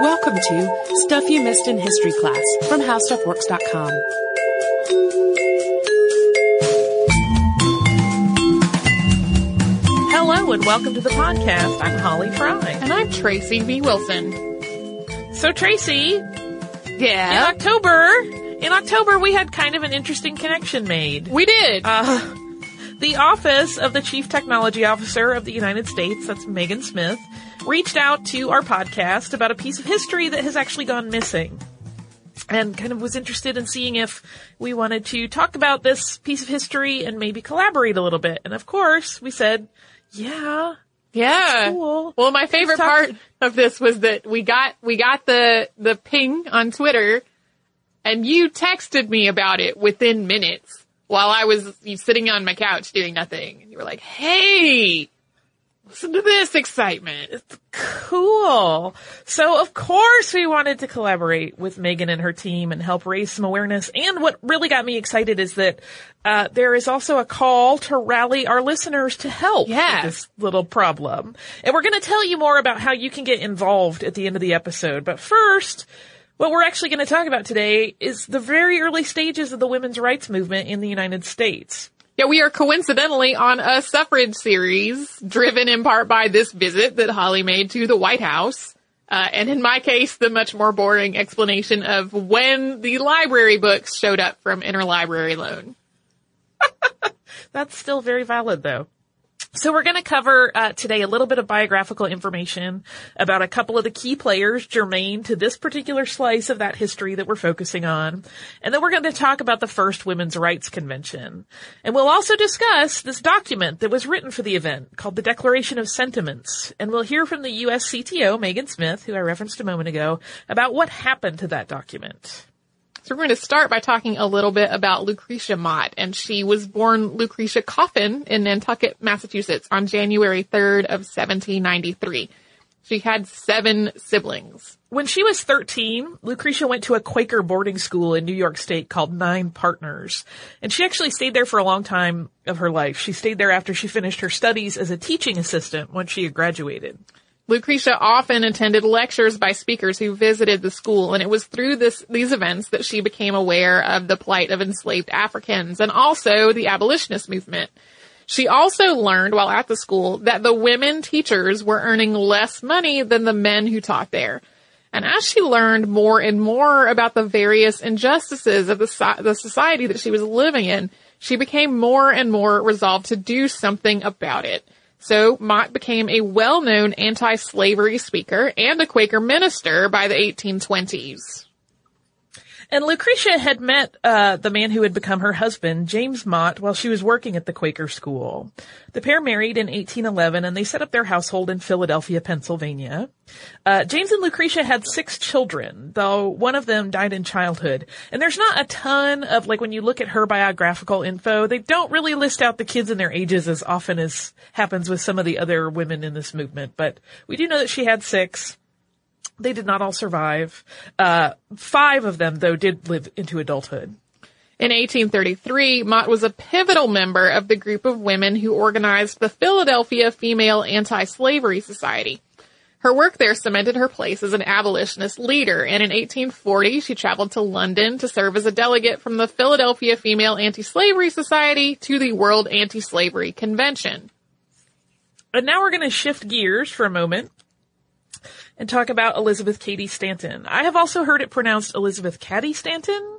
Welcome to Stuff You Missed in History Class from HowStuffWorks.com. Hello and welcome to the podcast. I'm Holly Fry. And I'm Tracy V. Wilson. So Tracy, yeah, in Yeah. October, in October we had kind of an interesting connection made. We did. Uh, the office of the Chief Technology Officer of the United States, that's Megan Smith, reached out to our podcast about a piece of history that has actually gone missing. And kind of was interested in seeing if we wanted to talk about this piece of history and maybe collaborate a little bit. And of course, we said, yeah, yeah. cool. Well, my favorite talk- part of this was that we got, we got the, the ping on Twitter and you texted me about it within minutes while I was sitting on my couch doing nothing. And you were like, Hey, listen to this excitement. It's cool. So of course we wanted to collaborate with Megan and her team and help raise some awareness. And what really got me excited is that uh, there is also a call to rally our listeners to help Yeah. with this little problem. And we're going to tell you more about how you can get involved at the end of the episode. But first, what we're actually going to talk about today is the very early stages of the women's rights movement in the United States. Yeah, we are coincidentally on a suffrage series driven in part by this visit that Holly made to the White House. Uh, and in my case, the much more boring explanation of when the library books showed up from interlibrary loan. That's still very valid though. So we're going to cover uh, today a little bit of biographical information about a couple of the key players germane to this particular slice of that history that we're focusing on. And then we're going to talk about the first Women's Rights Convention. And we'll also discuss this document that was written for the event called the Declaration of Sentiments. And we'll hear from the US CTO, Megan Smith, who I referenced a moment ago, about what happened to that document. So we're going to start by talking a little bit about Lucretia Mott, and she was born Lucretia Coffin in Nantucket, Massachusetts on January 3rd of 1793. She had seven siblings. When she was 13, Lucretia went to a Quaker boarding school in New York State called Nine Partners. And she actually stayed there for a long time of her life. She stayed there after she finished her studies as a teaching assistant when she had graduated. Lucretia often attended lectures by speakers who visited the school, and it was through this, these events that she became aware of the plight of enslaved Africans and also the abolitionist movement. She also learned while at the school that the women teachers were earning less money than the men who taught there. And as she learned more and more about the various injustices of the, so- the society that she was living in, she became more and more resolved to do something about it. So Mott became a well-known anti-slavery speaker and a Quaker minister by the 1820s. And Lucretia had met uh, the man who had become her husband, James Mott, while she was working at the Quaker school. The pair married in 1811, and they set up their household in Philadelphia, Pennsylvania. Uh, James and Lucretia had six children, though one of them died in childhood. And there's not a ton of like when you look at her biographical info, they don't really list out the kids and their ages as often as happens with some of the other women in this movement. But we do know that she had six. They did not all survive. Uh, five of them, though, did live into adulthood. In 1833, Mott was a pivotal member of the group of women who organized the Philadelphia Female Anti-Slavery Society. Her work there cemented her place as an abolitionist leader, and in 1840 she traveled to London to serve as a delegate from the Philadelphia Female Anti-Slavery Society to the World Anti-Slavery Convention. And now we're going to shift gears for a moment and talk about Elizabeth Cady Stanton. I have also heard it pronounced Elizabeth Cady Stanton.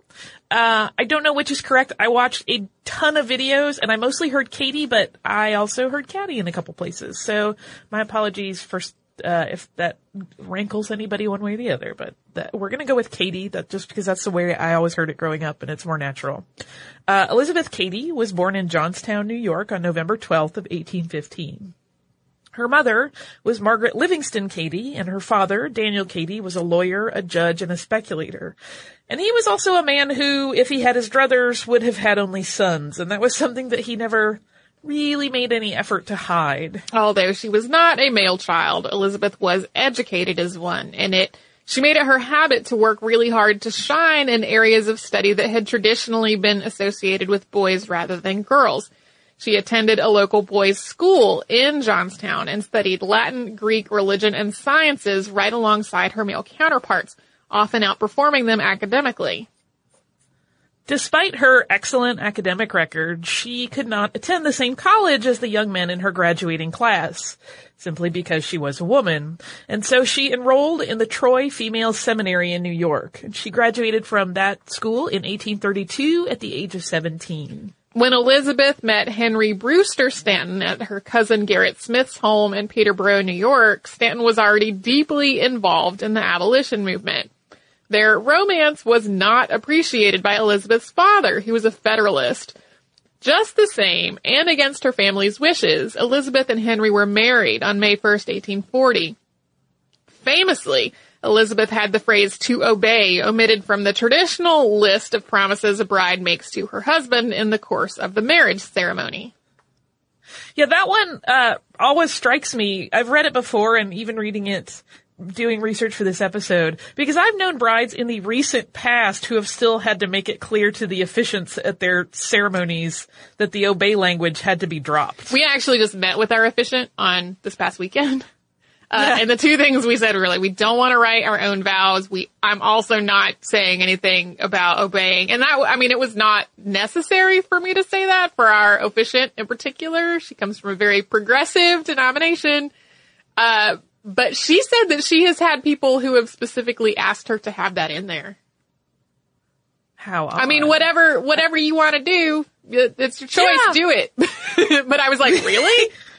Uh, I don't know which is correct. I watched a ton of videos and I mostly heard Katie, but I also heard Caddy in a couple places. So my apologies for, uh, if that rankles anybody one way or the other, but that, we're gonna go with Katie, that just because that's the way I always heard it growing up and it's more natural. Uh, Elizabeth Cady was born in Johnstown, New York on November 12th of 1815. Her mother was Margaret Livingston Cady, and her father, Daniel Cady, was a lawyer, a judge, and a speculator. And he was also a man who, if he had his druthers, would have had only sons, and that was something that he never really made any effort to hide. Although she was not a male child, Elizabeth was educated as one, and it she made it her habit to work really hard to shine in areas of study that had traditionally been associated with boys rather than girls. She attended a local boys' school in Johnstown and studied Latin, Greek, religion, and sciences right alongside her male counterparts, often outperforming them academically. Despite her excellent academic record, she could not attend the same college as the young men in her graduating class, simply because she was a woman. And so she enrolled in the Troy Female Seminary in New York. She graduated from that school in 1832 at the age of 17. When Elizabeth met Henry Brewster Stanton at her cousin Gerrit Smith's home in Peterboro, New York, Stanton was already deeply involved in the abolition movement. Their romance was not appreciated by Elizabeth's father, who was a Federalist. Just the same, and against her family's wishes, Elizabeth and Henry were married on May 1st, 1840. Famously, Elizabeth had the phrase to obey omitted from the traditional list of promises a bride makes to her husband in the course of the marriage ceremony. Yeah, that one uh, always strikes me. I've read it before, and even reading it doing research for this episode because I've known brides in the recent past who have still had to make it clear to the officiants at their ceremonies that the obey language had to be dropped. We actually just met with our officiant on this past weekend. Uh, yeah. and the two things we said were like, we don't want to write our own vows. We, I'm also not saying anything about obeying. And that, I mean, it was not necessary for me to say that for our officiant in particular. She comes from a very progressive denomination. Uh, but she said that she has had people who have specifically asked her to have that in there. How? Odd. I mean, whatever, whatever you want to do, it's your choice. Yeah. Do it. but I was like, really?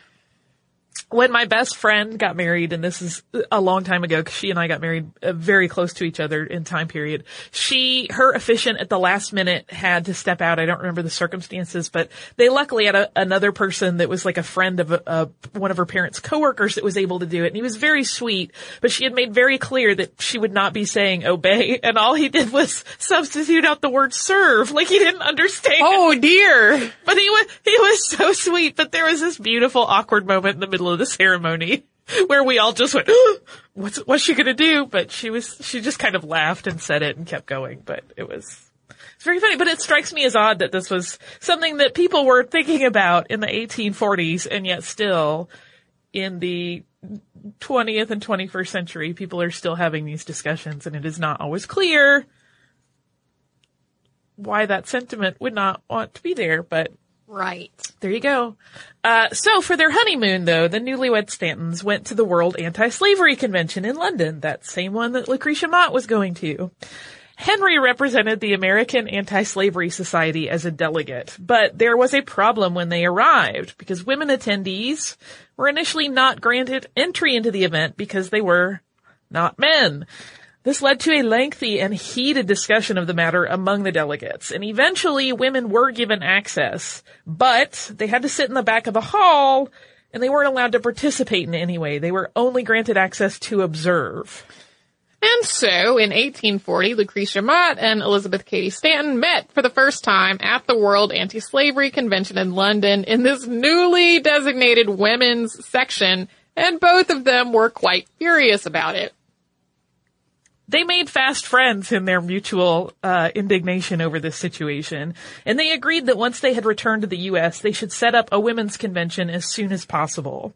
when my best friend got married, and this is a long time ago, because she and I got married uh, very close to each other in time period. She, her officiant at the last minute had to step out. I don't remember the circumstances, but they luckily had a, another person that was like a friend of a, a, one of her parents' coworkers that was able to do it. And he was very sweet, but she had made very clear that she would not be saying obey. And all he did was substitute out the word serve. Like he didn't understand. Oh dear. But he was, he was so sweet. But there was this beautiful awkward moment in the middle of the ceremony where we all just went, what's, what's she gonna do? But she was, she just kind of laughed and said it and kept going, but it was, it's very funny, but it strikes me as odd that this was something that people were thinking about in the 1840s and yet still in the 20th and 21st century, people are still having these discussions and it is not always clear why that sentiment would not want to be there, but Right. There you go. Uh, so for their honeymoon though, the newlywed Stantons went to the World Anti-Slavery Convention in London, that same one that Lucretia Mott was going to. Henry represented the American Anti-Slavery Society as a delegate, but there was a problem when they arrived because women attendees were initially not granted entry into the event because they were not men. This led to a lengthy and heated discussion of the matter among the delegates, and eventually women were given access, but they had to sit in the back of the hall, and they weren't allowed to participate in any way. They were only granted access to observe. And so, in 1840, Lucretia Mott and Elizabeth Cady Stanton met for the first time at the World Anti-Slavery Convention in London in this newly designated women's section, and both of them were quite furious about it they made fast friends in their mutual uh, indignation over this situation, and they agreed that once they had returned to the U.S., they should set up a women's convention as soon as possible.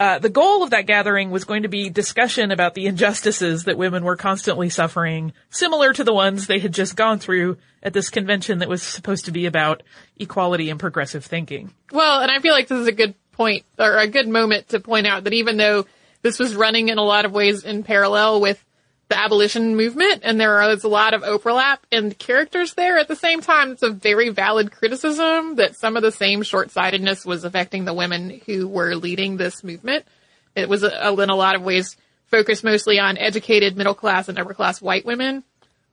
Uh, the goal of that gathering was going to be discussion about the injustices that women were constantly suffering, similar to the ones they had just gone through at this convention that was supposed to be about equality and progressive thinking. Well, and I feel like this is a good point, or a good moment to point out that even though this was running in a lot of ways in parallel with the abolition movement, and there is a lot of overlap in characters there. At the same time, it's a very valid criticism that some of the same short-sightedness was affecting the women who were leading this movement. It was, a, in a lot of ways, focused mostly on educated middle class and upper class white women,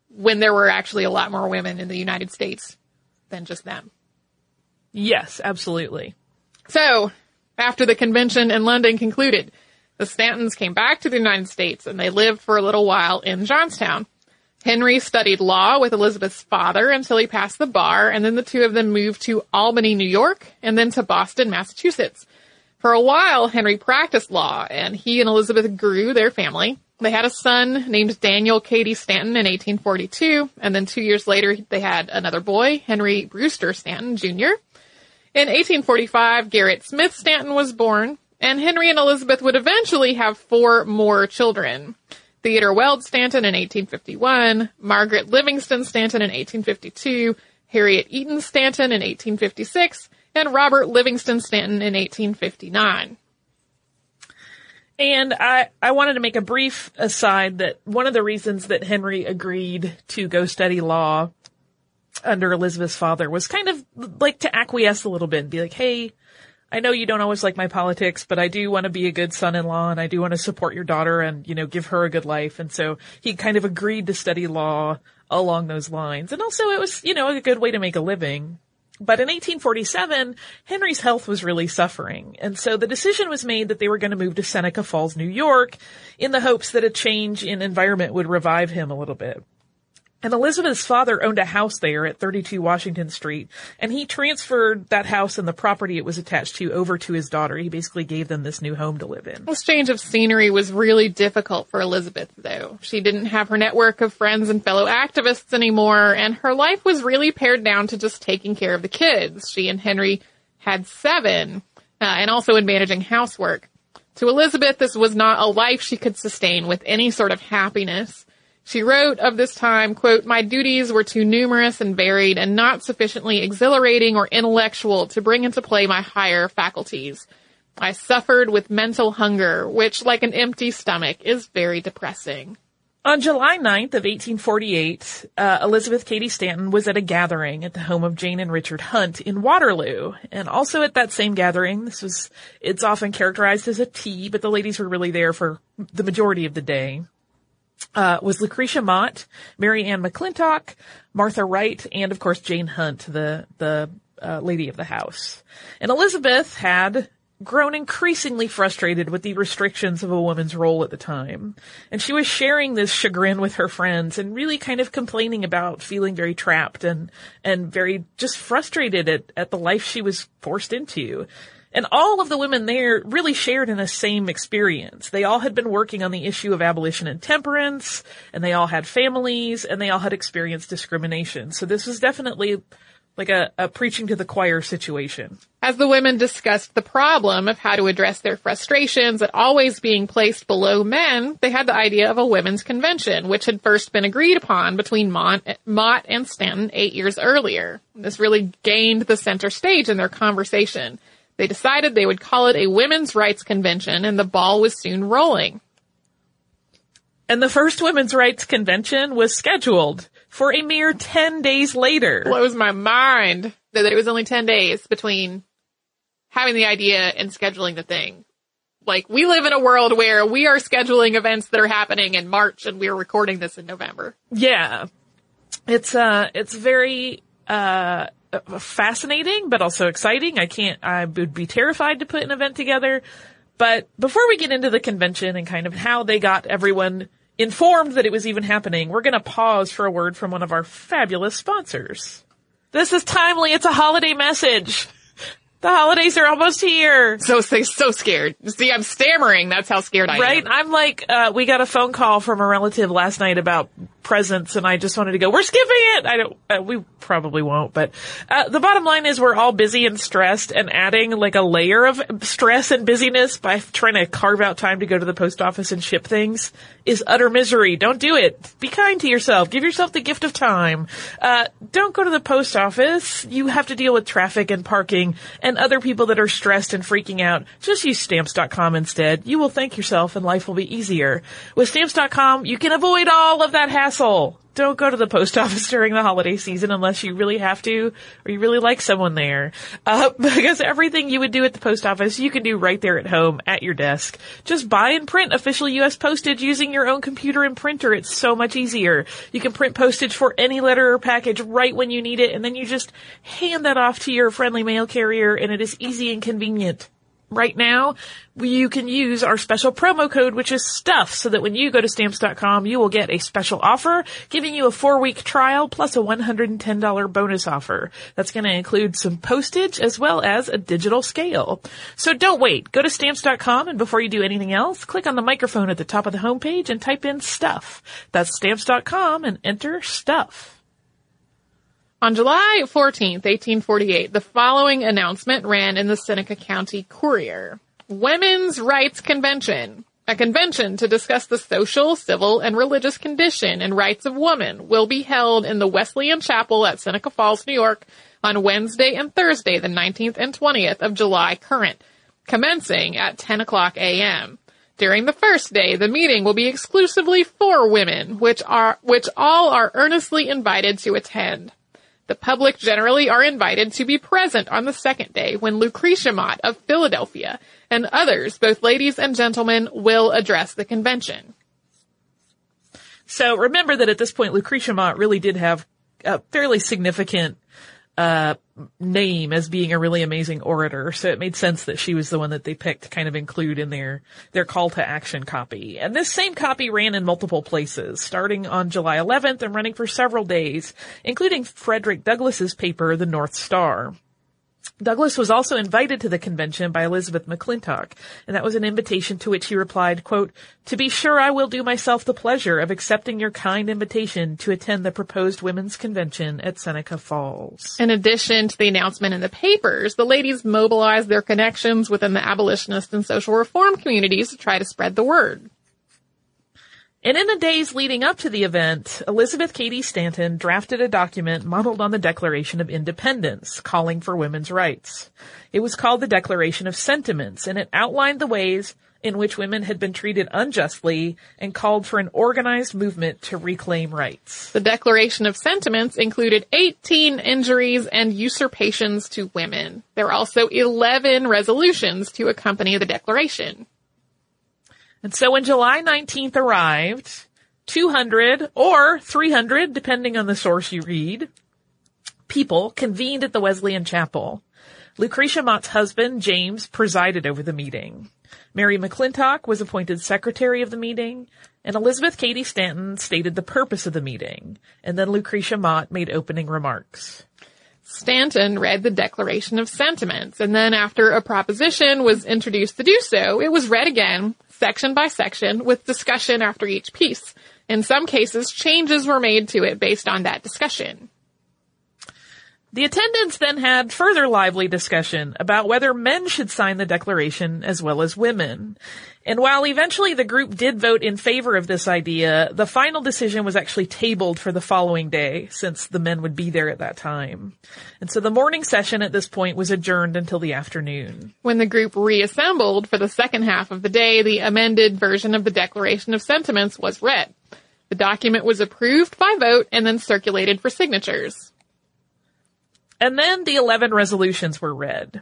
when there were actually a lot more women in the United States than just them. Yes, absolutely. So, after the convention in London concluded, the Stantons came back to the United States and they lived for a little while in Johnstown. Henry studied law with Elizabeth's father until he passed the bar, and then the two of them moved to Albany, New York, and then to Boston, Massachusetts. For a while, Henry practiced law, and he and Elizabeth grew their family. They had a son named Daniel Cady Stanton in 1842, and then two years later, they had another boy, Henry Brewster Stanton Jr. In 1845, Gerrit Smith Stanton was born, and Henry and Elizabeth would eventually have four more children. Theodore Weld Stanton in 1851, Margaret Livingston Stanton in 1852, Harriet Eaton Stanton in 1856, and Robert Livingston Stanton in 1859. And I, I wanted to make a brief aside that one of the reasons that Henry agreed to go study law under Elizabeth's father was kind of like to acquiesce a little bit and be like, hey, I know you don't always like my politics, but I do want to be a good son-in-law and I do want to support your daughter and, you know, give her a good life. And so he kind of agreed to study law along those lines. And also it was, you know, a good way to make a living. But in 1847, Henry's health was really suffering. And so the decision was made that they were going to move to Seneca Falls, New York in the hopes that a change in environment would revive him a little bit. And Elizabeth's father owned a house there at 32 Washington Street, and he transferred that house and the property it was attached to over to his daughter. He basically gave them this new home to live in. This change of scenery was really difficult for Elizabeth, though. She didn't have her network of friends and fellow activists anymore, and her life was really pared down to just taking care of the kids. She and Henry had seven, uh, and also in managing housework. To Elizabeth, this was not a life she could sustain with any sort of happiness. She wrote of this time, quote, my duties were too numerous and varied and not sufficiently exhilarating or intellectual to bring into play my higher faculties. I suffered with mental hunger, which, like an empty stomach, is very depressing. On July 9th of 1848, uh, Elizabeth Cady Stanton was at a gathering at the home of Jane and Richard Hunt in Waterloo. And also at that same gathering, this was, it's often characterized as a tea, but the ladies were really there for the majority of the day uh, was Lucretia Mott, Mary Ann McClintock, Martha Wright, and of course Jane Hunt, the the uh, lady of the house. And Elizabeth had grown increasingly frustrated with the restrictions of a woman's role at the time. And she was sharing this chagrin with her friends and really kind of complaining about feeling very trapped and, and very just frustrated at, at the life she was forced into. And all of the women there really shared in the same experience. They all had been working on the issue of abolition and temperance, and they all had families, and they all had experienced discrimination. So this was definitely like a, a preaching to the choir situation. As the women discussed the problem of how to address their frustrations at always being placed below men, they had the idea of a women's convention, which had first been agreed upon between Mott, Mott and Stanton eight years earlier. This really gained the center stage in their conversation. They decided they would call it a women's rights convention and the ball was soon rolling. And the first women's rights convention was scheduled for a mere 10 days later. Blows my mind that it was only 10 days between having the idea and scheduling the thing. Like, we live in a world where we are scheduling events that are happening in March and we are recording this in November. Yeah. It's, uh, it's very, uh, fascinating, but also exciting. I can't, I would be terrified to put an event together. But before we get into the convention and kind of how they got everyone informed that it was even happening, we're going to pause for a word from one of our fabulous sponsors. This is timely. It's a holiday message. The holidays are almost here. So, so, so scared. See, I'm stammering. That's how scared I right? am. Right? I'm like, uh, we got a phone call from a relative last night about presents and I just wanted to go, we're skipping it. I don't, uh, we probably won't, but, uh, the bottom line is we're all busy and stressed and adding like a layer of stress and busyness by trying to carve out time to go to the post office and ship things is utter misery. Don't do it. Be kind to yourself. Give yourself the gift of time. Uh, don't go to the post office. You have to deal with traffic and parking and other people that are stressed and freaking out. Just use stamps.com instead. You will thank yourself and life will be easier. With stamps.com, you can avoid all of that hassle. Don't go to the post office during the holiday season unless you really have to or you really like someone there. Uh, because everything you would do at the post office, you can do right there at home at your desk. Just buy and print official U.S. postage using your own computer and printer. It's so much easier. You can print postage for any letter or package right when you need it and then you just hand that off to your friendly mail carrier and it is easy and convenient right now, you can use our special promo code, which is stuff, so that when you go to stamps.com, you will get a special offer, giving you a four week trial plus a $110 bonus offer. That's going to include some postage as well as a digital scale. So don't wait. Go to stamps.com and before you do anything else, click on the microphone at the top of the homepage and type in stuff. That's stamps.com and enter stuff. On July 14th, 1848, the following announcement ran in the Seneca County Courier. Women's Rights Convention. A convention to discuss the social, civil, and religious condition and rights of women will be held in the Wesleyan Chapel at Seneca Falls, New York on Wednesday and Thursday, the 19th and 20th of July current, commencing at 10 o'clock a.m. During the first day, the meeting will be exclusively for women, which are, which all are earnestly invited to attend. The public generally are invited to be present on the second day when Lucretia Mott of Philadelphia and others, both ladies and gentlemen, will address the convention. So remember that at this point, Lucretia Mott really did have a fairly significant uh, name as being a really amazing orator, so it made sense that she was the one that they picked to kind of include in their their call to action copy. And this same copy ran in multiple places, starting on July 11th and running for several days, including Frederick Douglass's paper, The North Star. Douglass was also invited to the convention by Elizabeth McClintock, and that was an invitation to which he replied, quote, To be sure I will do myself the pleasure of accepting your kind invitation to attend the proposed women's convention at Seneca Falls. In addition to the announcement in the papers, the ladies mobilized their connections within the abolitionist and social reform communities to try to spread the word. And in the days leading up to the event, Elizabeth Cady Stanton drafted a document modeled on the Declaration of Independence, calling for women's rights. It was called the Declaration of Sentiments, and it outlined the ways in which women had been treated unjustly and called for an organized movement to reclaim rights. The Declaration of Sentiments included 18 injuries and usurpations to women. There were also 11 resolutions to accompany the declaration. And so when July 19th arrived, 200 or 300, depending on the source you read, people convened at the Wesleyan Chapel. Lucretia Mott's husband, James, presided over the meeting. Mary McClintock was appointed secretary of the meeting, and Elizabeth Cady Stanton stated the purpose of the meeting, and then Lucretia Mott made opening remarks. Stanton read the Declaration of Sentiments, and then after a proposition was introduced to do so, it was read again, section by section, with discussion after each piece. In some cases, changes were made to it based on that discussion. The attendants then had further lively discussion about whether men should sign the declaration as well as women. And while eventually the group did vote in favor of this idea, the final decision was actually tabled for the following day since the men would be there at that time. And so the morning session at this point was adjourned until the afternoon. When the group reassembled for the second half of the day, the amended version of the Declaration of Sentiments was read. The document was approved by vote and then circulated for signatures. And then the 11 resolutions were read.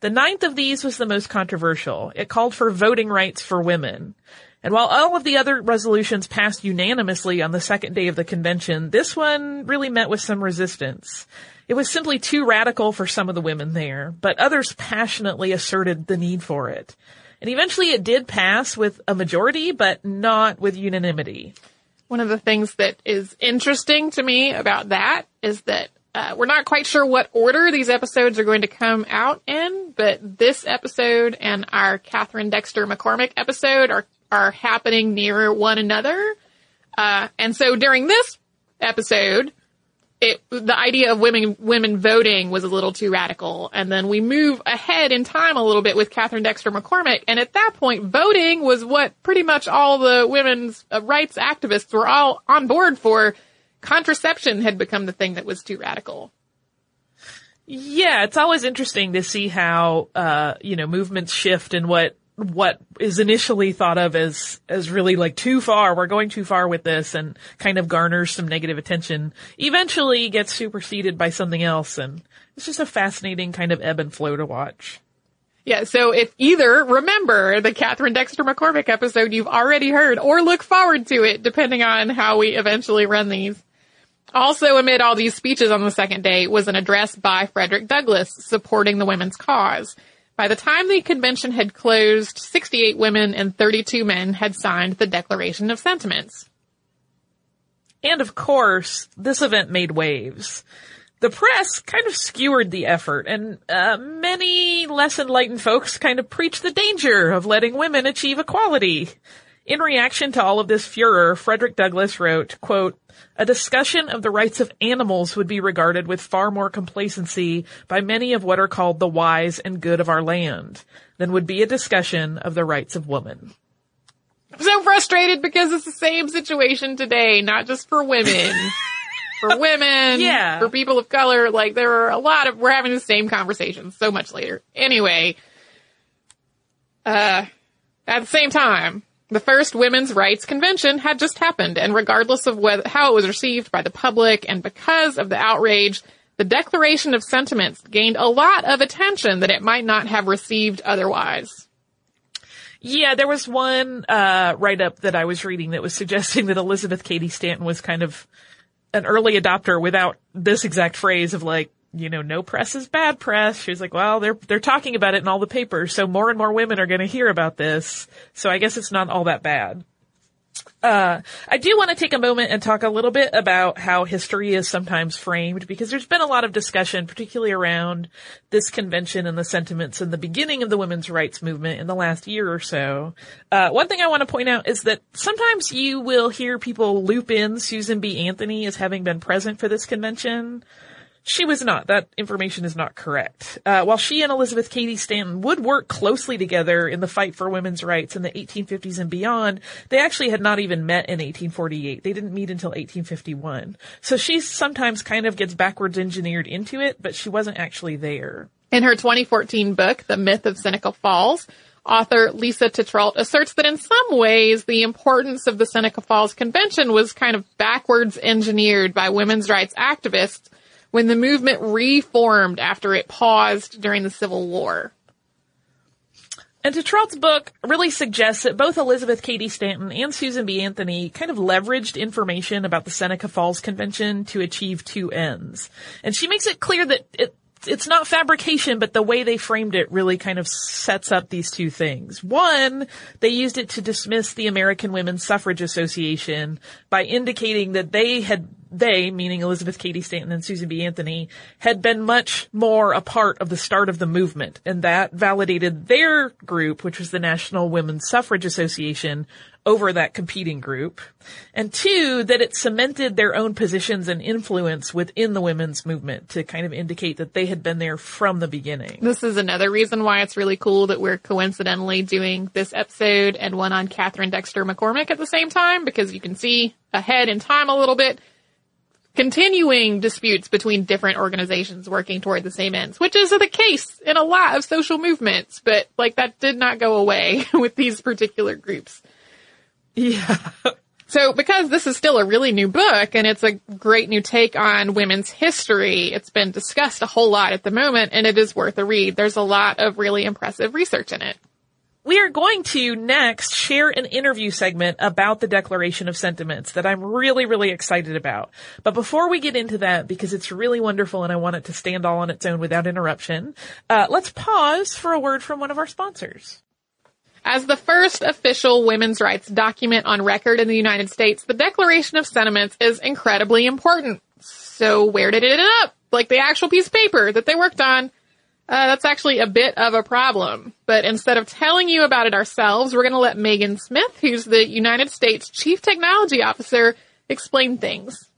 The ninth of these was the most controversial. It called for voting rights for women. And while all of the other resolutions passed unanimously on the second day of the convention, this one really met with some resistance. It was simply too radical for some of the women there, but others passionately asserted the need for it. And eventually it did pass with a majority, but not with unanimity. One of the things that is interesting to me about that is that uh, we're not quite sure what order these episodes are going to come out in, but this episode and our Katharine Dexter McCormick episode are are happening near one another. Uh, and so during this episode, it the idea of women women voting was a little too radical, and then we move ahead in time a little bit with Katharine Dexter McCormick, and at that point, voting was what pretty much all the women's uh, rights activists were all on board for contraception had become the thing that was too radical. Yeah, it's always interesting to see how, uh, you know, movements shift and what, what is initially thought of as, as really like too far, we're going too far with this and kind of garners some negative attention, eventually gets superseded by something else and it's just a fascinating kind of ebb and flow to watch. Yeah, so if either remember the Katharine Dexter McCormick episode you've already heard or look forward to it depending on how we eventually run these. Also amid all these speeches on the second day was an address by Frederick Douglass supporting the women's cause. By the time the convention had closed, 68 women and 32 men had signed the Declaration of Sentiments. And of course, this event made waves. The press kind of skewered the effort, and uh, many less enlightened folks kind of preached the danger of letting women achieve equality. In reaction to all of this furor, Frederick Douglass wrote, quote, a discussion of the rights of animals would be regarded with far more complacency by many of what are called the wise and good of our land than would be a discussion of the rights of woman. I'm so frustrated because it's the same situation today, not just for women. for women, Yeah. for people of color, like there are a lot of, we're having the same conversation so much later. Anyway, uh, at the same time, the first women's rights convention had just happened, and regardless of whether, how it was received by the public and because of the outrage, the Declaration of Sentiments gained a lot of attention that it might not have received otherwise. Yeah, there was one uh, write-up that I was reading that was suggesting that Elizabeth Cady Stanton was kind of an early adopter without this exact phrase of like, you know, no press is bad press. She was like, well, they're they're talking about it in all the papers, so more and more women are going to hear about this. So I guess it's not all that bad. Uh, I do want to take a moment and talk a little bit about how history is sometimes framed because there's been a lot of discussion, particularly around this convention and the sentiments in the beginning of the women's rights movement in the last year or so. Uh, one thing I want to point out is that sometimes you will hear people loop in Susan B. Anthony as having been present for this convention. She was not. That information is not correct. Uh, while she and Elizabeth Cady Stanton would work closely together in the fight for women's rights in the 1850s and beyond, they actually had not even met in 1848. They didn't meet until 1851. So she sometimes kind of gets backwards engineered into it, but she wasn't actually there. In her 2014 book, The Myth of Seneca Falls, author Lisa Tetrault asserts that in some ways the importance of the Seneca Falls Convention was kind of backwards engineered by women's rights activists when the movement reformed after it paused during the Civil War. And Tetrault's book really suggests that both Elizabeth Cady Stanton and Susan B. Anthony kind of leveraged information about the Seneca Falls Convention to achieve two ends. And she makes it clear that it, it's not fabrication, but the way they framed it really kind of sets up these two things. One, they used it to dismiss the American Women's Suffrage Association by indicating that they had they, meaning Elizabeth Cady Stanton and Susan B. Anthony, had been much more a part of the start of the movement, and that validated their group, which was the National Women's Suffrage Association, over that competing group. And two, that it cemented their own positions and influence within the women's movement to kind of indicate that they had been there from the beginning. This is another reason why it's really cool that we're coincidentally doing this episode and one on Katharine Dexter McCormick at the same time because you can see ahead in time a little bit continuing disputes between different organizations working toward the same ends, which is the case in a lot of social movements, but like that did not go away with these particular groups. Yeah. So because this is still a really new book and it's a great new take on women's history, it's been discussed a whole lot at the moment and it is worth a read. There's a lot of really impressive research in it. We are going to next share an interview segment about the Declaration of Sentiments that I'm really, really excited about. But before we get into that, because it's really wonderful and I want it to stand all on its own without interruption, uh, let's pause for a word from one of our sponsors. As the first official women's rights document on record in the United States, the Declaration of Sentiments is incredibly important. So where did it end up? Like the actual piece of paper that they worked on? Uh, that's actually a bit of a problem. But instead of telling you about it ourselves, we're going to let Megan Smith, who's the United States Chief Technology Officer, explain things.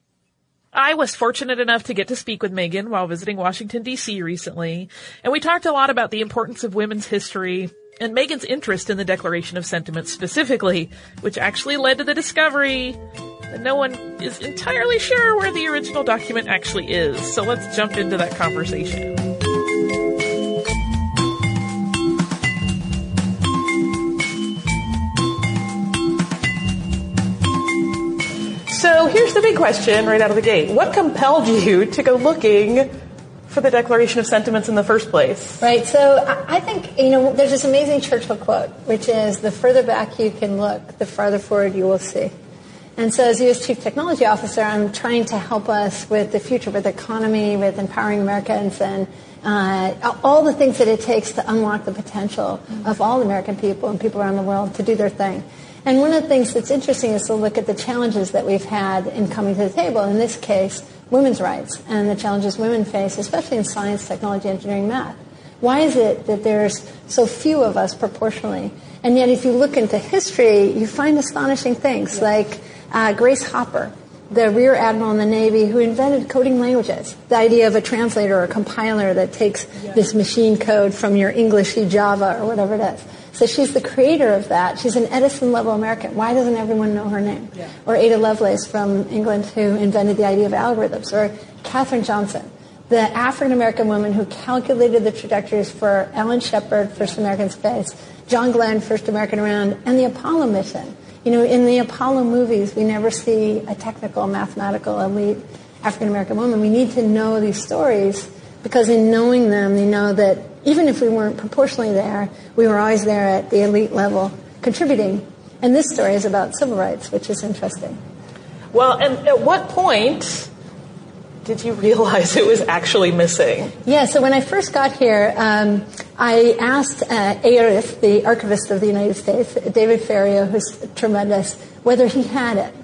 I was fortunate enough to get to speak with Megan while visiting Washington DC recently, and we talked a lot about the importance of women's history and Megan's interest in the Declaration of Sentiments specifically, which actually led to the discovery that no one is entirely sure where the original document actually is. So let's jump into that conversation. So here's the big question right out of the gate. What compelled you to go looking for the Declaration of Sentiments in the first place? Right. So I think, you know, there's this amazing Churchill quote, which is the further back you can look, the farther forward you will see. And so as U.S. Chief Technology Officer, I'm trying to help us with the future, with the economy, with empowering Americans, and uh, all the things that it takes to unlock the potential of all American people and people around the world to do their thing. And one of the things that's interesting is to look at the challenges that we've had in coming to the table. In this case, women's rights and the challenges women face, especially in science, technology, engineering, math. Why is it that there's so few of us proportionally? And yet, if you look into history, you find astonishing things like uh, Grace Hopper, the rear admiral in the Navy who invented coding languages. The idea of a translator or a compiler that takes this machine code from your Englishy Java or whatever it is. So she's the creator of that. She's an Edison level American. Why doesn't everyone know her name? Yeah. Or Ada Lovelace from England who invented the idea of algorithms. Or Katherine Johnson, the African American woman who calculated the trajectories for Alan Shepard, first American space, John Glenn, first American around, and the Apollo mission. You know, in the Apollo movies, we never see a technical, mathematical, elite African American woman. We need to know these stories because in knowing them, they know that even if we weren't proportionally there, we were always there at the elite level contributing. And this story is about civil rights, which is interesting. Well, and at what point did you realize it was actually missing? Yeah, so when I first got here, um, I asked uh, the archivist of the United States, David Ferriero, who's tremendous, whether he had it.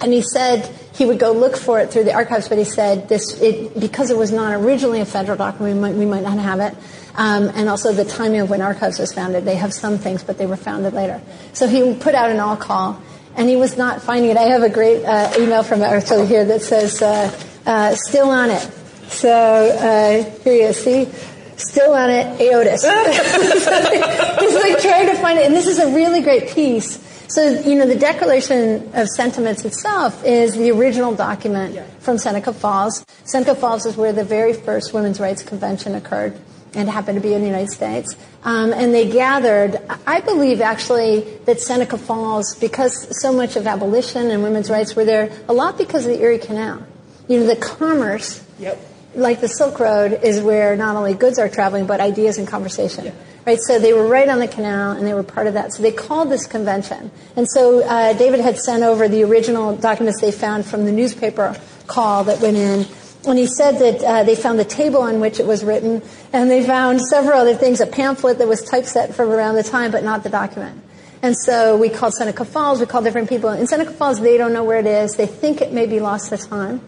And he said he would go look for it through the archives, but he said this it, because it was not originally a federal document, we might, we might not have it. Um, and also the timing of when archives was founded. They have some things, but they were founded later. So he put out an all call, and he was not finding it. I have a great uh, email from Arthur here that says, uh, uh, still on it. So uh, here he is. See, still on it. AOTUS. He's like trying to find it, and this is a really great piece. So you know, the Declaration of Sentiments itself is the original document from Seneca Falls. Seneca Falls is where the very first Women's Rights Convention occurred and happened to be in the United States. Um, and they gathered, I believe actually that Seneca Falls, because so much of abolition and women's rights were there, a lot because of the Erie Canal. You know, the commerce, Yep. like the Silk Road, is where not only goods are traveling, but ideas and conversation. Right, so they were right on the canal, and they were part of that. So they called this convention, and so uh, David had sent over the original documents they found from the newspaper call that went in, and he said that uh, they found the table on which it was written, and they found several other things, a pamphlet that was typeset from around the time, but not the document. And so we called Seneca Falls, we called different people. In Seneca Falls, they don't know where it is. They think it may be lost to time.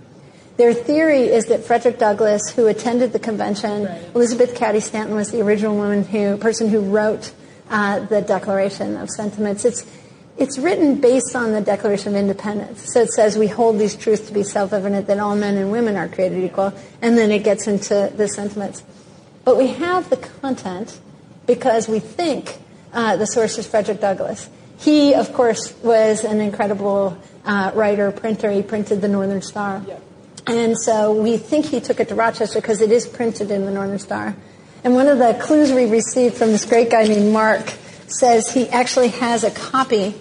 Their theory is that Frederick Douglass, who attended the convention, Elizabeth Cady Stanton was the original woman who, person who wrote uh, the Declaration of Sentiments. It's, it's written based on the Declaration of Independence. So it says we hold these truths to be self-evident that all men and women are created equal, and then it gets into the sentiments. But we have the content because we think uh, the source is Frederick Douglass. He, of course, was an incredible uh, writer, printer. He printed the Northern Star. And so we think he took it to Rochester because it is printed in the Northern Star. And one of the clues we received from this great guy named Mark says he actually has a copy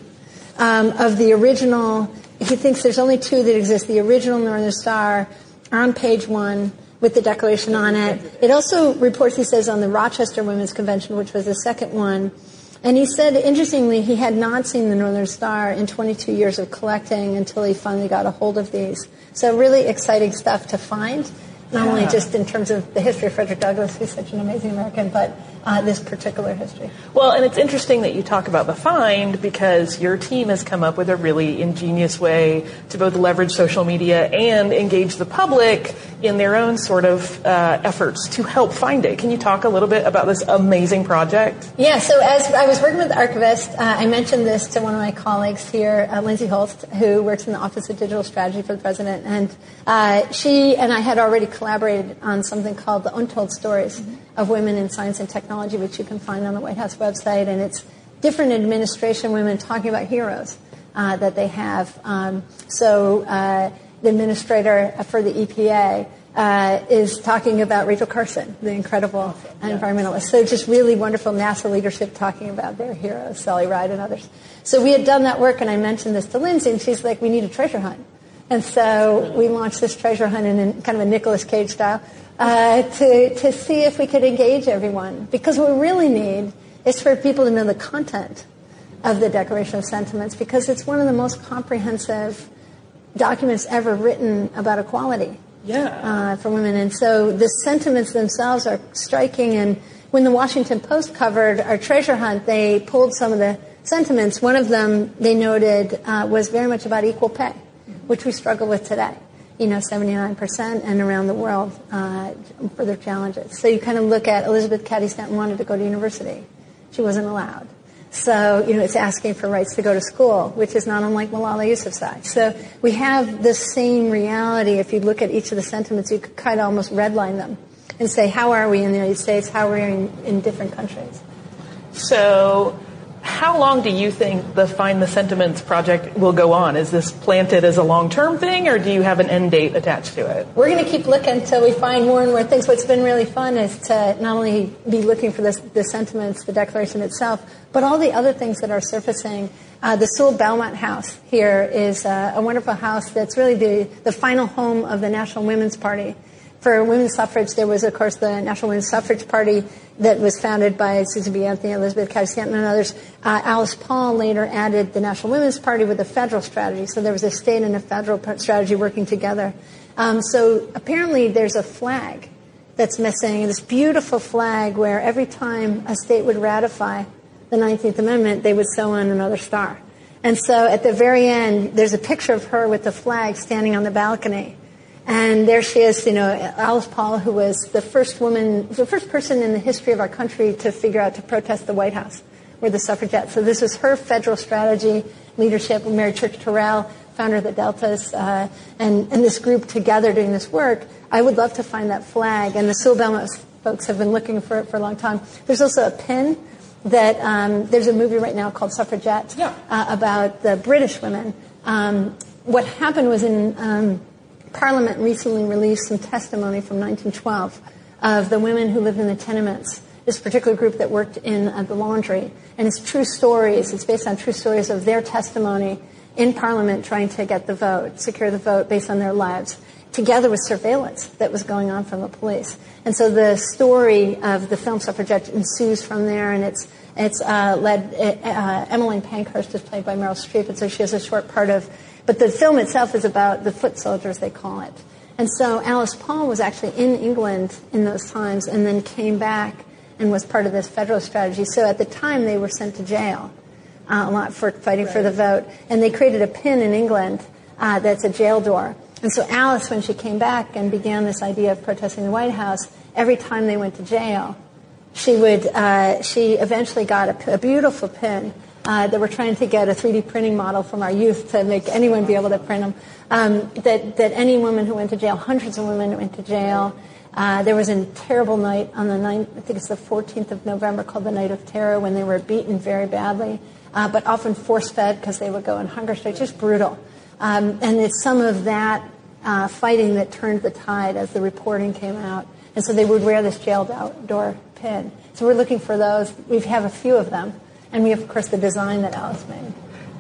um, of the original. He thinks there's only two that exist. The original Northern Star on page one with the declaration on it. It also reports, he says, on the Rochester Women's Convention, which was the second one. And he said, interestingly, he had not seen the Northern Star in 22 years of collecting until he finally got a hold of these. So really exciting stuff to find, not only just in terms of the history of Frederick Douglass, who's such an amazing American, but uh, this particular history. Well, and it's interesting that you talk about the find because your team has come up with a really ingenious way to both leverage social media and engage the public in their own sort of uh, efforts to help find it. Can you talk a little bit about this amazing project? Yeah, so as I was working with the archivist, uh, I mentioned this to one of my colleagues here, uh, Lindsay Holst, who works in the Office of Digital Strategy for the President. And uh, she and I had already collaborated on something called the Untold Stories of Women in Science and Technology, which you can find on the White House website. And it's different administration women talking about heroes uh, that they have. Um, so uh, the administrator for the EPA uh, is talking about Rachel Carson, the incredible environmentalist. So just really wonderful NASA leadership talking about their heroes, Sally Ride and others. So we had done that work, and I mentioned this to Lindsay, and she's like, "We need a treasure hunt." And so we launched this treasure hunt in kind of a Nicolas Cage style uh, to to see if we could engage everyone. Because what we really need is for people to know the content of the Declaration of Sentiments, because it's one of the most comprehensive documents ever written about equality Yeah. uh, for women. And so the sentiments themselves are striking. And when the Washington Post covered our treasure hunt, they pulled some of the sentiments. One of them they noted uh, was very much about equal pay, which we struggle with today. You know, 79% and around the world uh, for their challenges. So you kind of look at Elizabeth Cady Stanton wanted to go to university. She wasn't allowed. So, you know, it's asking for rights to go to school, which is not unlike Malala Yousafzai. So we have the same reality. If you look at each of the sentiments, you could kind of almost redline them and say, how are we in the United States? How are we in, in different countries? So, how long do you think the Find the Sentiments project will go on? Is this planted as a long term thing, or do you have an end date attached to it? We're going to keep looking until we find more and more things. What's been really fun is to not only be looking for this, the sentiments, the declaration itself, but all the other things that are surfacing. Uh, the Sewall Belmont House here is uh, a wonderful house that's really the, the final home of the National Women's Party for women's suffrage, there was, of course, the National Women's Suffrage Party that was founded by Susan B. Anthony, Elizabeth Cady Stanton, and others. Uh, Alice Paul later added the National Women's Party with a federal strategy. So there was a state and a federal strategy working together. Um, so apparently there's a flag that's missing, this beautiful flag where every time a state would ratify the 19th Amendment, they would sew on another star. And so at the very end, there's a picture of her with the flag standing on the balcony. And there she is, you know, Alice Paul, who was the first woman, the first person in the history of our country to figure out to protest the White House were the suffragettes. So this was her federal strategy, leadership. Mary Church Terrell, founder of the Deltas, uh, and, and this group together doing this work. I would love to find that flag. And the Sewall folks have been looking for it for a long time. There's also a pin that um, there's a movie right now called Suffragette yeah. uh, about the British women. Um, what happened was in um, Parliament recently released some testimony from 1912 of the women who lived in the tenements, this particular group that worked in uh, the laundry. And it's true stories. It's based on true stories of their testimony in Parliament trying to get the vote, secure the vote based on their lives, together with surveillance that was going on from the police. And so the story of the film Suffragette ensues from there, and it's it's uh, led. Uh, Emmeline Pankhurst is played by Meryl Streep, and so she has a short part of but the film itself is about the foot soldiers, they call it. And so Alice Paul was actually in England in those times and then came back and was part of this federal strategy. So at the time, they were sent to jail uh, a lot for fighting right. for the vote. And they created a pin in England uh, that's a jail door. And so Alice, when she came back and began this idea of protesting the White House, every time they went to jail, she would, uh, she eventually got a, a beautiful pin uh, that we're trying to get a 3D printing model from our youth to make anyone be able to print them. Um, that, that any woman who went to jail, hundreds of women went to jail. Uh, there was a terrible night on the 9th, I think it's the 14th of November, called the Night of Terror, when they were beaten very badly, uh, but often force-fed because they would go on hunger strikes. Just brutal. Um, and it's some of that uh, fighting that turned the tide as the reporting came out. And so they would wear this jail outdoor pin. So we're looking for those. We have a few of them. And we have, of course, the design that Alice made.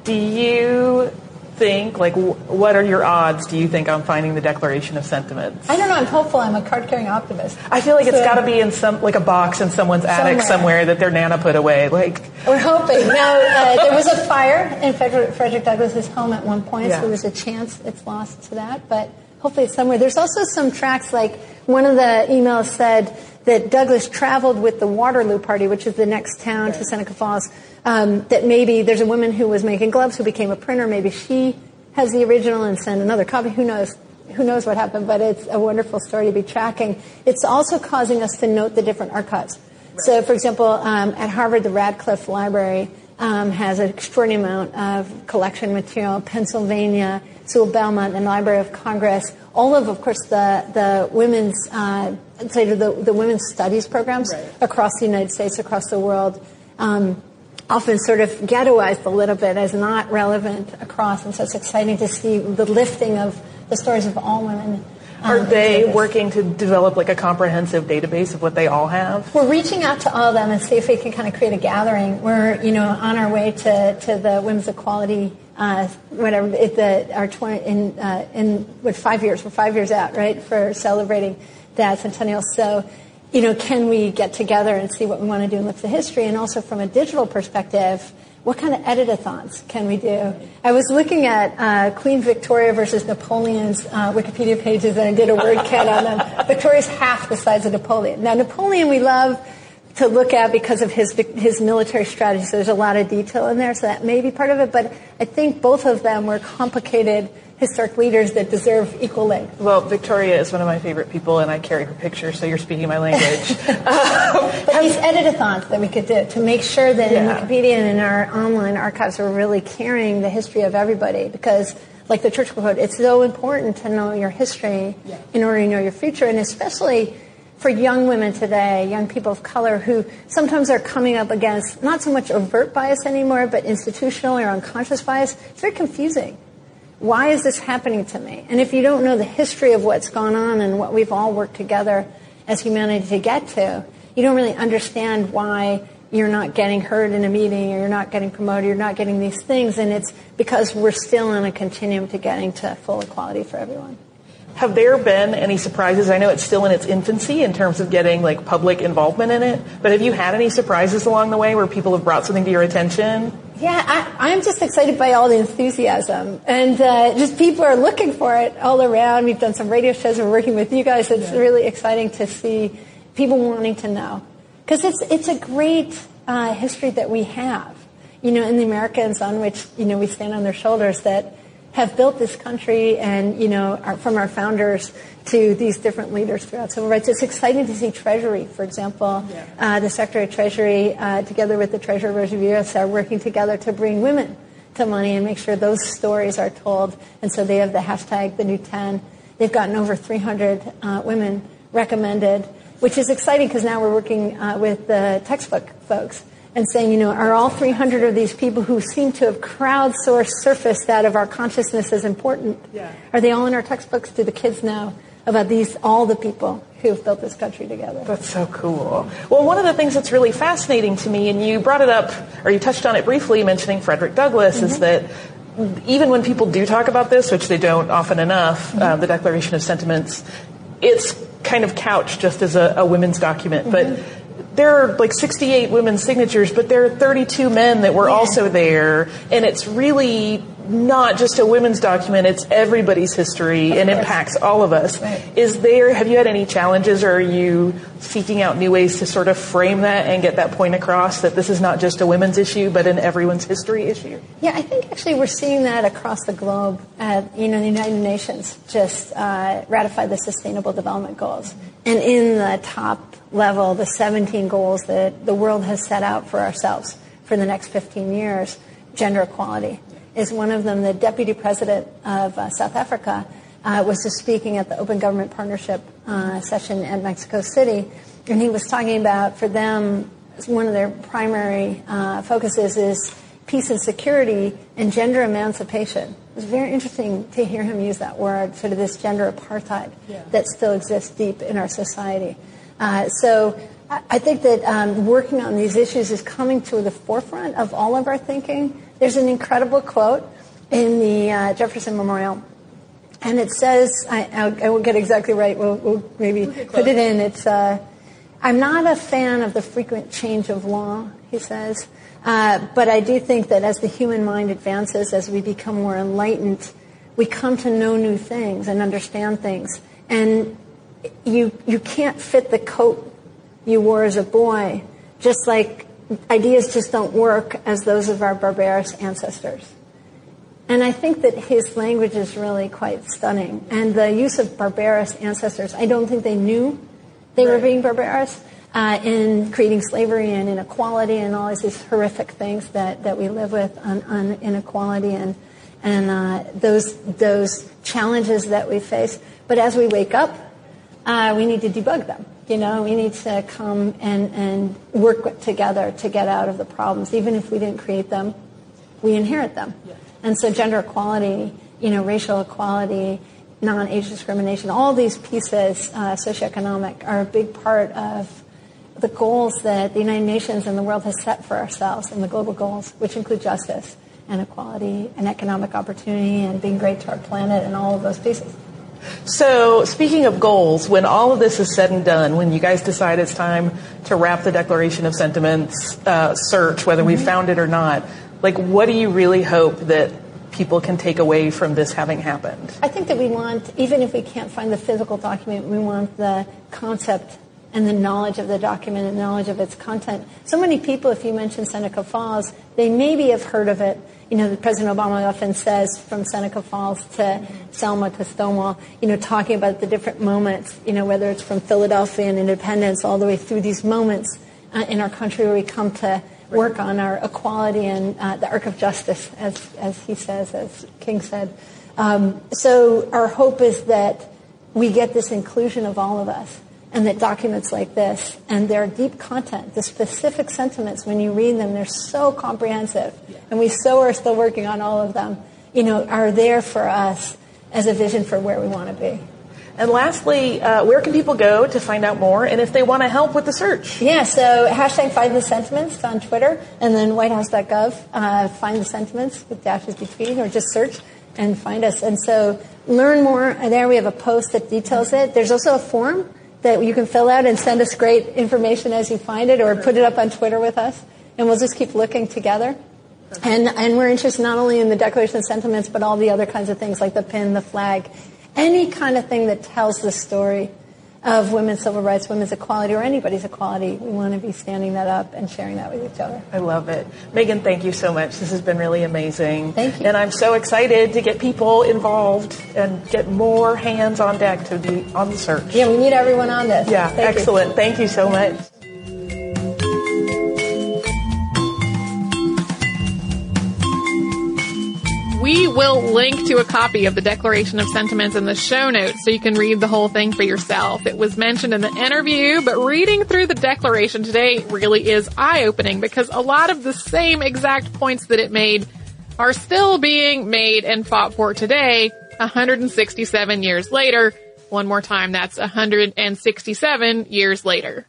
Do you think, like, what are your odds, do you think, on finding the Declaration of Sentiments? I don't know. I'm hopeful. I'm a card carrying optimist. I feel like so, it's got to be in some, like a box in someone's somewhere. attic somewhere that their Nana put away. Like, We're hoping. Now, uh, there was a fire in Frederick Douglass's home at one point, yeah. so there was a chance it's lost to that, but hopefully it's somewhere. There's also some tracks, like, one of the emails said, that Douglass traveled with the Waterloo Party, which is the next town right. to Seneca Falls. Um, that maybe there's a woman who was making gloves who became a printer. Maybe she has the original and sent another copy. Who knows? Who knows what happened? But it's a wonderful story to be tracking. It's also causing us to note the different archives. Right. So, for example, um, at Harvard, the Radcliffe Library um, has an extraordinary amount of collection material. Pennsylvania, Sewall Belmont, and Library of Congress all of, of course, the the women's uh, say the the women's studies programs right. across the United States, across the world. Um, often sort of ghettoized a little bit as not relevant across, and so it's exciting to see the lifting of the stories of all women. Um, Are they working to develop like a comprehensive database of what they all have? We're reaching out to all of them and see if we can kind of create a gathering. We're, you know, on our way to, to the Women's Equality uh, whatever it, the, our 20, in uh, in what five years we're five years out right for celebrating that centennial. So you know can we get together and see what we want to do and look at the history? And also from a digital perspective what kind of editathons can we do? I was looking at uh, Queen Victoria versus Napoleon's uh, Wikipedia pages and I did a word count on them. Victoria's half the size of Napoleon. Now Napoleon we love to look at because of his his military strategy. So there's a lot of detail in there, so that may be part of it. But I think both of them were complicated historic leaders that deserve equal length. Well, Victoria is one of my favorite people, and I carry her picture, so you're speaking my language. but these editathons that we could do to make sure that Yeah. in Wikipedia and in our online archives are really carrying the history of everybody because like the church quote, it's so important to know your history in order to know your future and especially for young women today, young people of color who sometimes are coming up against not so much overt bias anymore, but institutional or unconscious bias. It's very confusing why is this happening to me? And if you don't know the history of what's gone on and what we've all worked together as humanity to get to, you don't really understand why you're not getting heard in a meeting or you're not getting promoted, you're not getting these things. And it's because we're still on a continuum to getting to full equality for everyone. Have there been any surprises? I know it's still in its infancy in terms of getting like public involvement in it, but have you had any surprises along the way where people have brought something to your attention? Yeah, I, I'm just excited by all the enthusiasm, and uh, just people are looking for it all around. We've done some radio shows. We're working with you guys. It's really exciting to see people wanting to know because it's it's a great uh, history that we have. You know, in the Americans on which you know we stand on their shoulders that have built this country, and you know, our, from our founders to these different leaders throughout civil rights. It's exciting to see Treasury, for example, uh, the Secretary of Treasury, uh, together with the Treasurer Villas, are working together to bring women to money and make sure those stories are told. And so they have the hashtag the new 10. They've gotten over 300 uh, women recommended, which is exciting because now we're working uh, with the textbook folks and saying, you know, are all 300 of these people who seem to have crowdsourced surfaced out of our consciousness as important? Yeah. Are they all in our textbooks? Do the kids know about these, all the people who have built this country together? That's so cool. Well, one of the things that's really fascinating to me, and you brought it up, or you touched on it briefly, mentioning Frederick Douglass, is mm-hmm. that even when people do talk about this, which they don't often enough, mm-hmm. uh, the Declaration of Sentiments, it's kind of couched just as a, a women's document, but. Mm-hmm. There are like 68 women's signatures, but there are 32 men that were also there, and it's really not just a women's document, it's everybody's history and impacts all of us. Is there, have you had any challenges or are you seeking out new ways to sort of frame that and get that point across that this is not just a women's issue, but an everyone's history issue? Yeah, I think actually we're seeing that across the globe. Uh, you know, the United Nations just uh, ratified the Sustainable Development Goals. And in the top level, the 17 goals that the world has set out for ourselves for the next 15 years, gender equality is one of them. The deputy president of uh, South Africa uh, was just speaking at the Open Government Partnership uh, session at Mexico City, and he was talking about for them one of their primary uh, focuses is peace and security and gender emancipation. It was very interesting to hear him use that word, sort of this gender apartheid that still exists deep in our society. Uh, so I think that um, working on these issues is coming to the forefront of all of our thinking. There's an incredible quote in the uh, Jefferson Memorial, and it says, I, I, I won't get exactly right, we'll, we'll maybe put it in. It's, uh, I'm not a fan of the frequent change of law, he says, uh, but I do think that as the human mind advances, as we become more enlightened, we come to know new things and understand things. And you, you can't fit the coat you wore as a boy, just like ideas just don't work as those of our barbarous ancestors. And I think that his language is really quite stunning. And the use of barbarous ancestors, I don't think they knew they were being barbarous uh, in creating slavery and inequality and all these horrific things that, that we live with on, on inequality and, and uh, those, those challenges that we face. But as we wake up, uh, we need to debug them. You know, we need to come and, and work together to get out of the problems. Even if we didn't create them, we inherit them. And so gender equality, you know, racial equality, non-age discrimination, all these pieces, uh, socioeconomic, are a big part of the goals that the United Nations and the world has set for ourselves and the global goals, which include justice and equality and economic opportunity and being great to our planet and all of those pieces. So, speaking of goals, when all of this is said and done, when you guys decide it's time to wrap the Declaration of Sentiments uh, search, whether we found it or not, like, what do you really hope that people can take away from this having happened? I think that we want, even if we can't find the physical document, we want the concept and the knowledge of the document and knowledge of its content. So many people, if you mention Seneca Falls, they maybe have heard of it. You know, President Obama often says from Seneca Falls to Selma to Stonewall, you know, talking about the different moments, you know, whether it's from Philadelphia and independence all the way through these moments uh, in our country where we come to work on our equality and uh, the arc of justice, as, as he says, as King said. Um, so our hope is that we get this inclusion of all of us and that documents like this and their deep content, the specific sentiments, when you read them, they're so comprehensive. And we so are still working on all of them, you know, are there for us as a vision for where we want to be. And lastly, uh, where can people go to find out more and if they want to help with the search? Yeah, so hashtag find the sentiments on Twitter and then whitehouse.gov, uh, find the sentiments with dashes between or just search and find us. And so learn more. There we have a post that details it. There's also a form that you can fill out and send us great information as you find it or put it up on Twitter with us. And we'll just keep looking together. And, and we're interested not only in the Declaration of Sentiments, but all the other kinds of things like the pin, the flag, any kind of thing that tells the story of women's civil rights, women's equality, or anybody's equality. We want to be standing that up and sharing that with each other. I love it. Megan, thank you so much. This has been really amazing. Thank you. And I'm so excited to get people involved and get more hands on deck to be on the search. Yeah, we need everyone on this. Yeah, Thank you. excellent. Thank you so much. We will link to a copy of the Declaration of Sentiments in the show notes so you can read the whole thing for yourself. It was mentioned in the interview, but reading through the Declaration today really is eye-opening because a lot of the same exact points that it made are still being made and fought for today, 167 years later. One more time, that's 167 years later.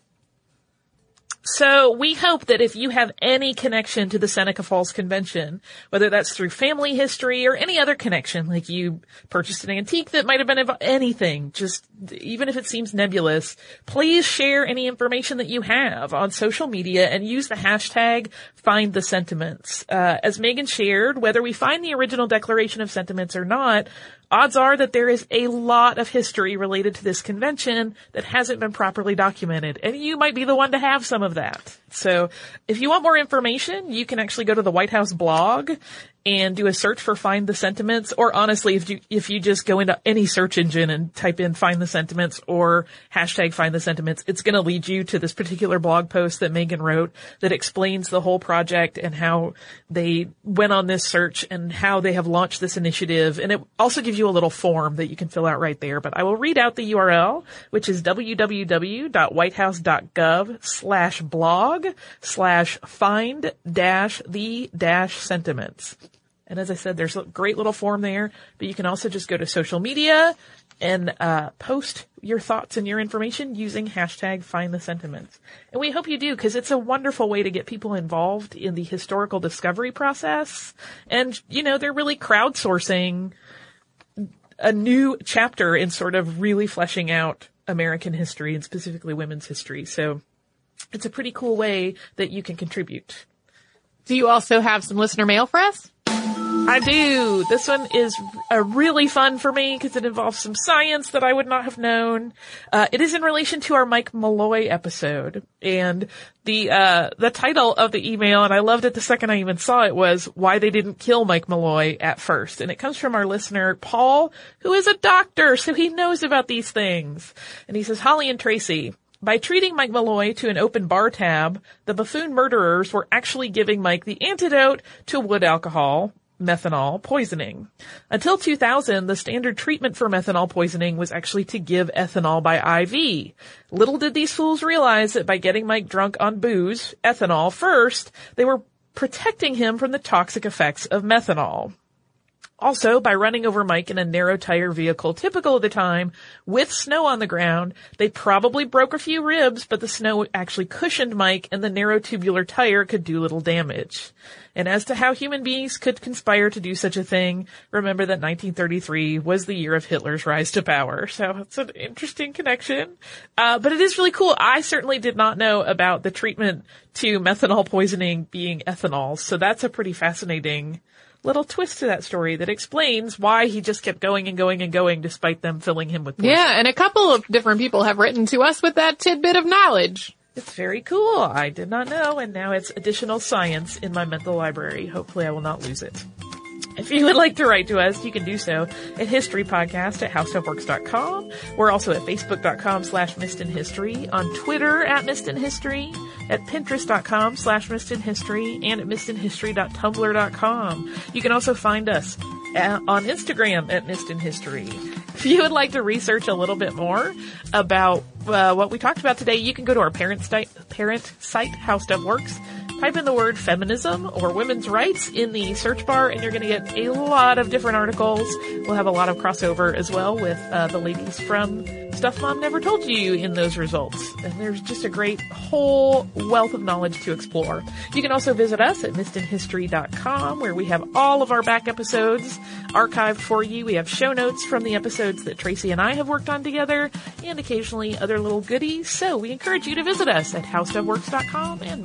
So we hope that if you have any connection to the Seneca Falls Convention, whether that's through family history or any other connection, like you purchased an antique that might have been of anything, just even if it seems nebulous, please share any information that you have on social media and use the hashtag find the sentiments. Uh, as Megan shared, whether we find the original Declaration of Sentiments or not, odds are that there is a lot of history related to this convention that hasn't been properly documented, and you might be the one to have some of that. So if you want more information, you can actually go to the White House blog and do a search for find the sentiments or honestly if you if you just go into any search engine and type in find the sentiments or hashtag find the sentiments it's going to lead you to this particular blog post that megan wrote that explains the whole project and how they went on this search and how they have launched this initiative. And it also gives you a little form that you can fill out right there. But i will read out the url which is www.whitehouse.gov slash blog slash find dash the dash sentiments and as I said, there's a great little form there, but you can also just go to social media and uh, post your thoughts and your information using hashtag find the sentiments. And we hope you do because it's a wonderful way to get people involved in the historical discovery process. And, you know, they're really crowdsourcing a new chapter in sort of really fleshing out American history and specifically women's history. So it's a pretty cool way that you can contribute. Do you also have some listener mail for us? I do. This one is uh, really fun for me because it involves some science that I would not have known. Uh, it is in relation to our Mike Malloy episode, and the uh, the title of the email, and I loved it the second I even saw it, was "Why They Didn't Kill Mike Malloy at First. and it comes from our listener Paul, who is a doctor, so he knows about these things, and he says, "Holly and Tracy." By treating Mike Malloy to an open bar tab, the buffoon murderers were actually giving Mike the antidote to wood alcohol, methanol poisoning. Until 2000, the standard treatment for methanol poisoning was actually to give ethanol by IV. Little did these fools realize that by getting Mike drunk on booze, ethanol first, they were protecting him from the toxic effects of methanol. Also, by running over Mike in a narrow tire vehicle typical of the time with snow on the ground, they probably broke a few ribs, but the snow actually cushioned Mike and the narrow tubular tire could do little damage. And as to how human beings could conspire to do such a thing, remember that 1933 was the year of Hitler's rise to power. So it's an interesting connection. Uh, but it is really cool. I certainly did not know about the treatment to methanol poisoning being ethanol. So that's a pretty fascinating little twist to that story that explains why he just kept going and going and going despite them filling him with poison. Yeah, and a couple of different people have written to us with that tidbit of knowledge. It's very cool. I did not know, and now it's additional science in my mental library. Hopefully I will not lose it. If you would like to write to us, you can do so at historypodcast at howstuffworks.com. We're also at facebook.com slash missedinhistory, on Twitter at missedinhistory, at pinterest.com slash missedinhistory, and at missedinhistory.tumblr.com. You can also find us at, on Instagram at missedinhistory. If you would like to research a little bit more about uh, what we talked about today, you can go to our parent site, parent site, How Stuff Works type in the word feminism or women's rights in the search bar and you're going to get a lot of different articles. We'll have a lot of crossover as well with uh, the ladies from Stuff Mom Never Told You in those results. And there's just a great whole wealth of knowledge to explore. You can also visit us at missedinhistory.com where we have all of our back episodes archived for you. We have show notes from the episodes that Tracy and I have worked on together and occasionally other little goodies. So we encourage you to visit us at howstuffworks.com and